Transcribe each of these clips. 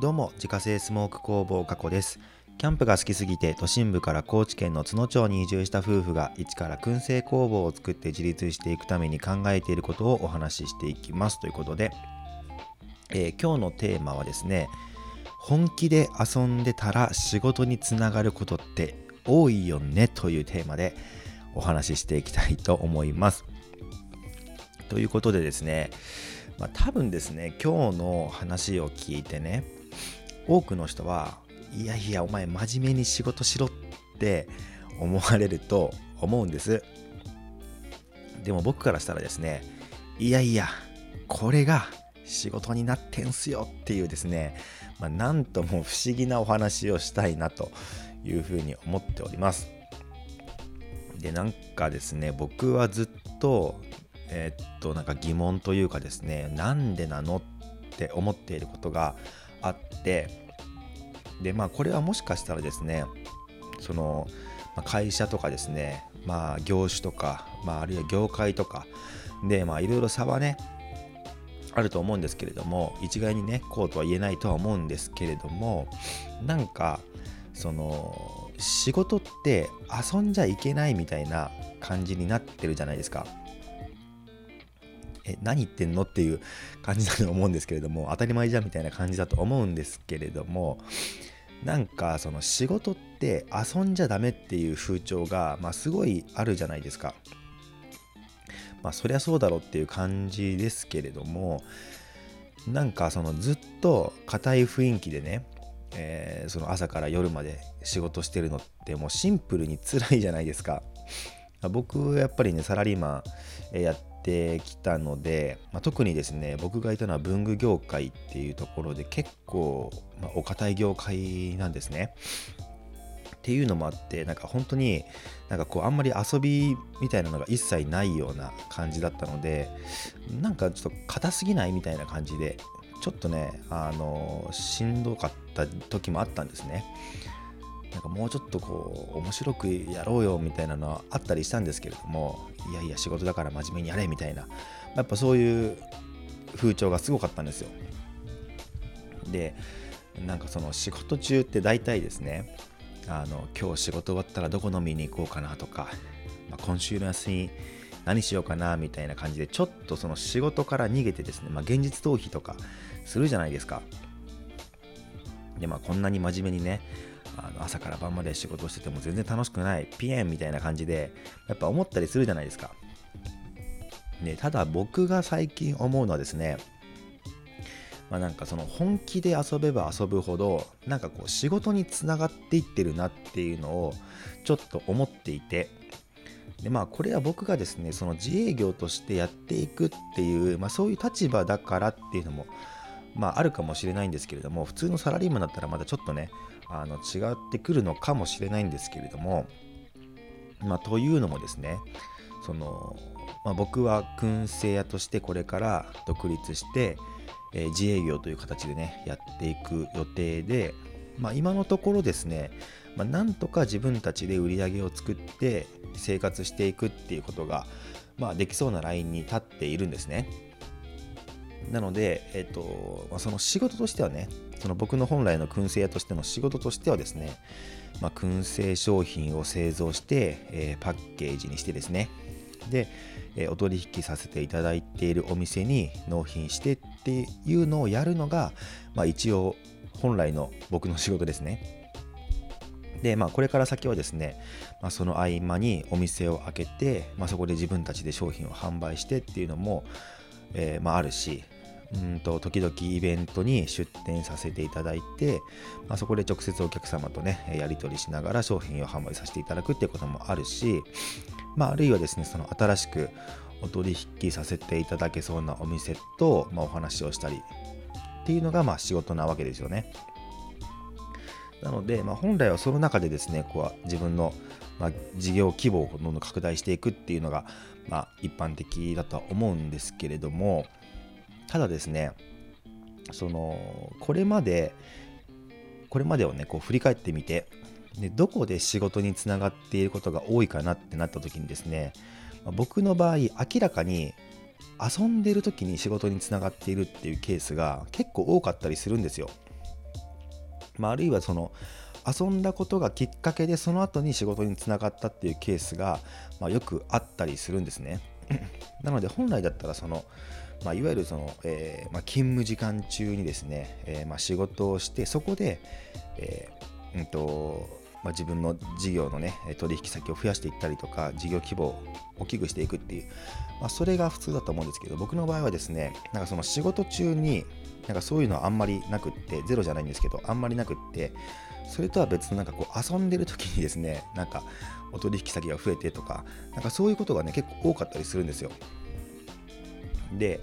どうも自家製スモーク工房加古です。キャンプが好きすぎて都心部から高知県の津野町に移住した夫婦が一から燻製工房を作って自立していくために考えていることをお話ししていきます。ということで、えー、今日のテーマはですね本気で遊んでたら仕事につながることって多いよね？というテーマでお話ししていきたいと思います。ということでですねまあ、多分ですね今日の話を聞いてね多くの人はいやいやお前真面目に仕事しろって思われると思うんです。でも僕からしたらですねいやいやこれが仕事になってんすよっていうですね、まあ、なんとも不思議なお話をしたいなというふうに思っております。でなんかですね僕はずっとえー、っとなんか疑問というかですねなんでなのって思っていることがあってでまあこれはもしかしたらですねその、会社とかですねまあ業種とか、まあ、あるいは業界とかでまあいろいろ差はねあると思うんですけれども一概にねこうとは言えないとは思うんですけれどもなんかその仕事って遊んじゃいけないみたいな感じになってるじゃないですか。え何言ってんのっていう感じだと思うんですけれども当たり前じゃんみたいな感じだと思うんですけれどもなんかその仕事って遊んじゃダメっていう風潮が、まあ、すごいあるじゃないですか。まあそりゃそうだろうっていう感じですけれどもなんかそのずっと硬い雰囲気でね、えー、その朝から夜まで仕事してるのってもうシンプルに辛いじゃないですか。僕やっぱりねサラリーマンやってきたので、まあ、特にですね僕がいたのは文具業界っていうところで結構、まあ、お堅い業界なんですね。っていうのもあってなんか本当になんかこうあんまり遊びみたいなのが一切ないような感じだったのでなんかちょっと硬すぎない？みたいな感じでちょっとねあのしんどかった時もあったんですね。なんかもうちょっとこう面白くやろうよみたいなのはあったりしたんですけれどもいやいや仕事だから真面目にやれみたいなやっぱそういう風潮がすごかったんですよ。でなんかその仕事中って大体ですねあの今日仕事終わったらどこ飲みに行こうかなとか、まあ、今週の休み何しようかなみたいな感じでちょっとその仕事から逃げてですね、まあ、現実逃避とかするじゃないですか。でまあこんなに真面目にねあの朝から晩まで仕事してても全然楽しくないピエンみたいな感じでやっぱ思ったりするじゃないですか。ね、ただ僕が最近思うのはですねまあなんかその本気で遊べば遊ぶほどなんかこう仕事につながっていってるなっていうのをちょっと思っていてでまあこれは僕がですねその自営業としてやっていくっていう、まあ、そういう立場だからっていうのもまああるかもしれないんですけれども普通のサラリーマンだったらまだちょっとねあの違ってくるのかもしれないんですけれども、まあ、というのもですねその、まあ、僕は燻製屋としてこれから独立して、えー、自営業という形でねやっていく予定で、まあ、今のところですね、まあ、なんとか自分たちで売り上げを作って生活していくっていうことが、まあ、できそうなラインに立っているんですね。なので、えっとまあ、その仕事としてはねその僕の本来の燻製屋としての仕事としてはですね、まあ、燻製商品を製造して、えー、パッケージにしてですね。で、えー、お取引させていただいているお店に納品してっていうのをやるのが、まあ、一応本来の僕の仕事ですね。で、まあ、これから先はですね、まあ、その合間にお店を開けて、まあ、そこで自分たちで商品を販売してっていうのも、えー、まあ、あるし、うんと時々イベントに出店させていただいて、まあ、そこで直接お客様とねやり取りしながら商品を販売させていただくっていうこともあるし、まあ、あるいはですねその新しくお取引させていただけそうなお店と、まあ、お話をしたりっていうのがまあ仕事なわけですよね。なので、まあ、本来はその中でですねこう自分の、まあ、事業規模をどんどん拡大していくっていうのが、まあ、一般的だとは思うんですけれども、ただですねそのこれまでこれまでをねこう振り返ってみてでどこで仕事につながっていることが多いかなってなった時にですね僕の場合明らかに遊んでる時に仕事につながっているっていうケースが結構多かったりするんですよ。まあ、あるいはその遊んだことがきっかけでその後に仕事につながったっていうケースが、まあ、よくあったりするんですね。なので本来だったらその、まあ、いわゆるその、えー、まあ、勤務時間中にですね、えー、まあ仕事をしてそこで、えー、うんとまあ自分の事業のね取引先を増やしていったりとか事業規模を大きくしていくっていう、まあ、それが普通だと思うんですけど僕の場合はですねなんかその仕事中になんかそういうのはあんまりなくってゼロじゃないんですけどあんまりなくってそれとは別のなんかこう遊んでる時にですねなんかお取引先が増えてとかなんかそういうことがね結構多かったりするんですよ。で、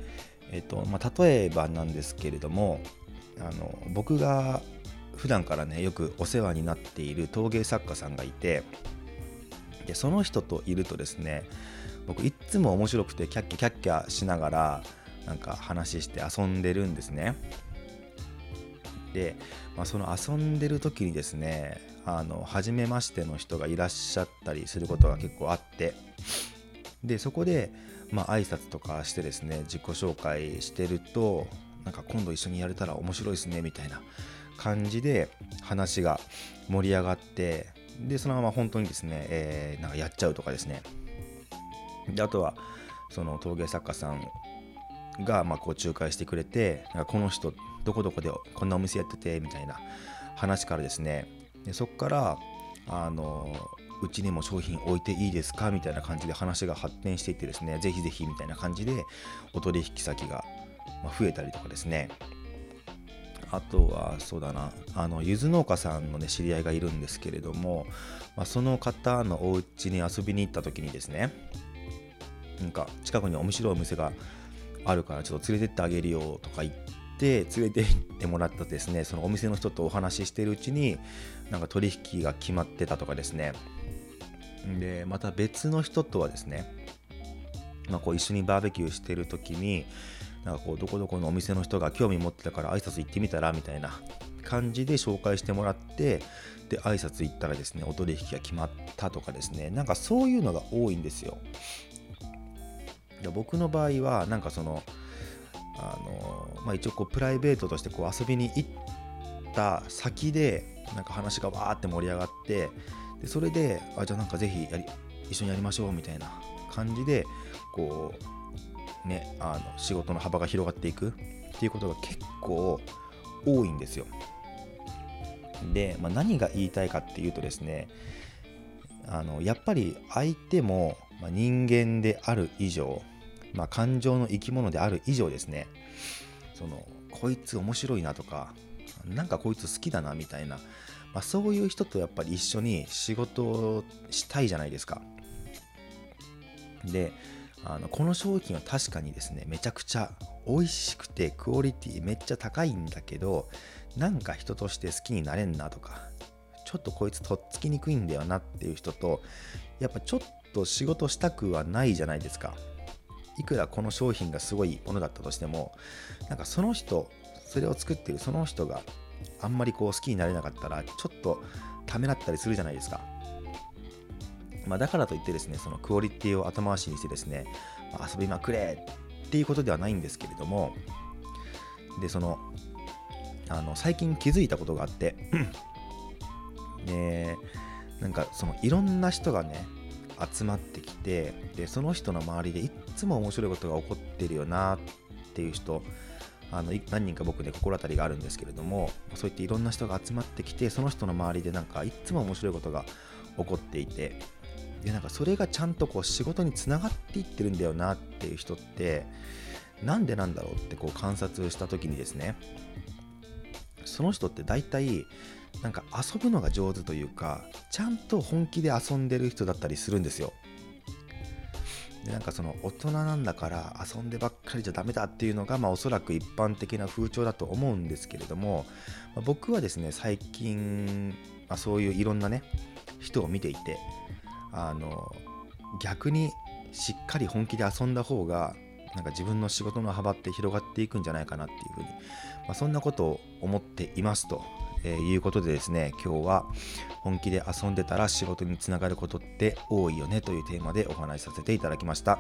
えっとまあ、例えばなんですけれどもあの僕が普段からねよくお世話になっている陶芸作家さんがいてでその人といるとですね僕いつも面白くてキャッキャキャッキャしながらなんか話して遊んでるんですね。で、まあ、その遊んでる時にですねあの初めましての人がいらっしゃったりすることが結構あってでそこでまあ挨拶とかしてですね自己紹介してるとなんか今度一緒にやれたら面白いですねみたいな感じで話が盛り上がってでそのまま本当にですね、えー、なんかやっちゃうとかですね。であとはその陶芸作家さんがまこう仲介してくれてなんかこの人どこどこでこんなお店やっててみたいな話からですね。でそこからあのうちにも商品置いていいですか？みたいな感じで話が発展していってですねぜひぜひみたいな感じでお取引先が増えたりとかですね。あとはそうだなあのゆず農家さんのね知り合いがいるんですけれども、まあ、その方のお家に遊びに行った時にですねなんか近くに面白いお店があるからちょっと連れてってあげるよとか言って連れて行ってもらったですねそのお店の人とお話ししてるうちになんか取引が決まってたとかですね。でまた別の人とはですね、まあ、こう一緒にバーベキューしてる時になんかこうどこどこのお店の人が興味持ってたから挨拶行ってみたらみたいな感じで紹介してもらってで挨拶行ったらですねお取引が決まったとかですねなんかそういうのが多いんですよ。僕の場合はなんかそのあの、まあ、一応こうプライベートとしてこう遊びに行った先でなんか話がわーって盛り上がってでそれであじゃあなんかぜひやり一緒にやりましょうみたいな感じでこうね、あの仕事の幅が広がっていくっていうことが結構多いんですよ。で、まあ、何が言いたいかっていうとですねあのやっぱり相手も人間である以上、まあ、感情の生き物である以上ですねそのこいつ面白いなとかなんかこいつ好きだなみたいな、まあ、そういう人とやっぱり一緒に仕事をしたいじゃないですか。であのこの商品は確かにですねめちゃくちゃ美味しくてクオリティめっちゃ高いんだけどなんか人として好きになれんなとかちょっとこいつとっつきにくいんだよなっていう人とやっぱちょっと仕事したくはないじゃないですかいくらこの商品がすごいものだったとしてもなんかその人それを作ってるその人があんまりこう好きになれなかったらちょっとためらったりするじゃないですか。まあ、だからといってですね、そのクオリティを後回しにしてですね、まあ、遊びまくれっていうことではないんですけれども、で、その、あの最近気づいたことがあって、で、なんかそのいろんな人がね、集まってきて、で、その人の周りでいっつも面白いことが起こってるよなっていう人、あの何人か僕ね心当たりがあるんですけれどもそういっていろんな人が集まってきてその人の周りでなんかいつも面白いことが起こっていてでなんかそれがちゃんとこう仕事につながっていってるんだよなっていう人ってなんでなんだろうってこう観察した時にですねその人って大体なんか遊ぶのが上手というかちゃんと本気で遊んでる人だったりするんですよ。でなんかその大人なんだから遊んでばっかりじゃダメだっていうのがまあおそらく一般的な風潮だと思うんですけれども、まあ、僕はですね最近、まあ、そういういろんなね人を見ていてあの逆にしっかり本気で遊んだ方がなんか自分の仕事の幅って広がっていくんじゃないかなっていうふうに、まあ、そんなことを思っていますと、えー、いうことでですね今日は本気で遊んでたら仕事につながることって多いよねというテーマでお話しさせていただきました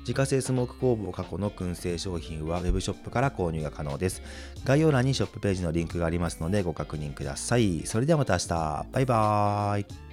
自家製スモーク工房過去の燻製商品は Web ショップから購入が可能です。概要欄にショップページのリンクがありますのでご確認ください。それではまた明日。バイバーイ。